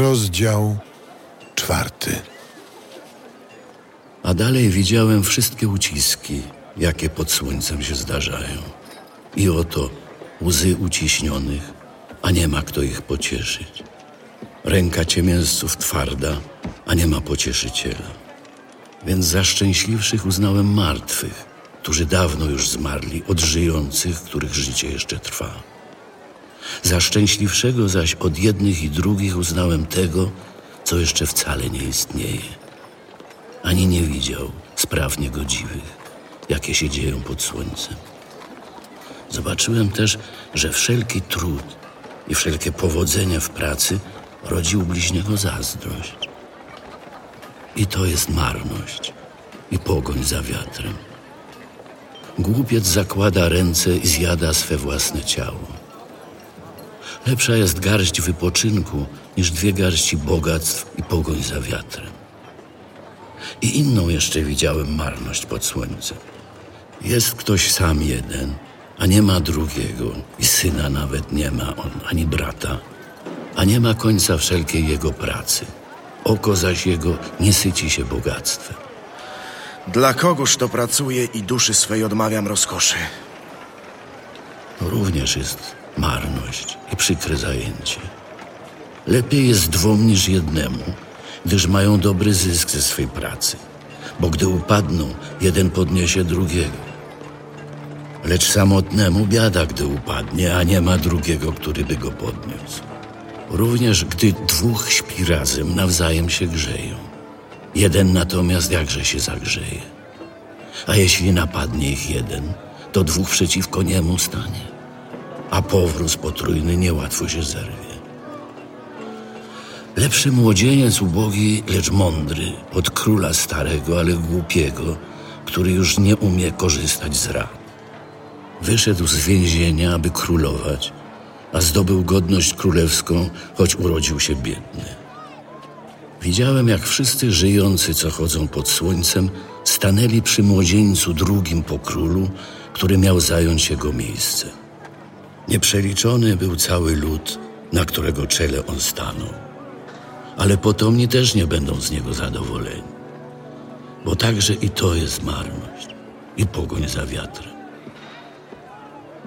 Rozdział czwarty. A dalej widziałem wszystkie uciski, jakie pod słońcem się zdarzają. I oto łzy uciśnionych, a nie ma kto ich pocieszyć. Ręka ciemięzców twarda, a nie ma pocieszyciela. Więc za szczęśliwszych uznałem martwych, którzy dawno już zmarli, od żyjących, których życie jeszcze trwa. Za szczęśliwszego zaś od jednych i drugich uznałem tego, co jeszcze wcale nie istnieje. Ani nie widział spraw niegodziwych, jakie się dzieją pod słońcem. Zobaczyłem też, że wszelki trud i wszelkie powodzenia w pracy rodził bliźniego zazdrość. I to jest marność i pogoń za wiatrem. Głupiec zakłada ręce i zjada swe własne ciało. Lepsza jest garść wypoczynku niż dwie garści bogactw i pogoń za wiatrem. I inną jeszcze widziałem marność pod słońcem. Jest ktoś sam jeden, a nie ma drugiego, i syna nawet nie ma on, ani brata, a nie ma końca wszelkiej jego pracy. Oko zaś jego nie syci się bogactwem. Dla kogoż to pracuję i duszy swej odmawiam rozkoszy? To również jest marność i przykre zajęcie. Lepiej jest dwom niż jednemu, gdyż mają dobry zysk ze swej pracy, bo gdy upadną, jeden podniesie drugiego. Lecz samotnemu biada, gdy upadnie, a nie ma drugiego, który by go podniósł. Również gdy dwóch śpi razem, nawzajem się grzeją. Jeden natomiast jakże się zagrzeje. A jeśli napadnie ich jeden, to dwóch przeciwko niemu stanie. A powróz potrójny niełatwo się zerwie. Lepszy młodzieniec ubogi, lecz mądry, od króla starego, ale głupiego, który już nie umie korzystać z rad. Wyszedł z więzienia, aby królować, a zdobył godność królewską, choć urodził się biedny. Widziałem, jak wszyscy żyjący, co chodzą pod słońcem, stanęli przy młodzieńcu drugim po królu, który miał zająć jego miejsce. Nieprzeliczony był cały lud, na którego czele on stanął. Ale potomni też nie będą z niego zadowoleni, bo także i to jest marność i pogoń za wiatrem.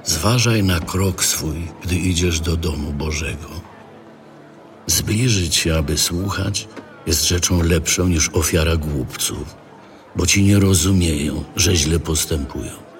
Zważaj na krok swój, gdy idziesz do domu Bożego. Zbliżyć się, aby słuchać, jest rzeczą lepszą niż ofiara głupców, bo ci nie rozumieją, że źle postępują.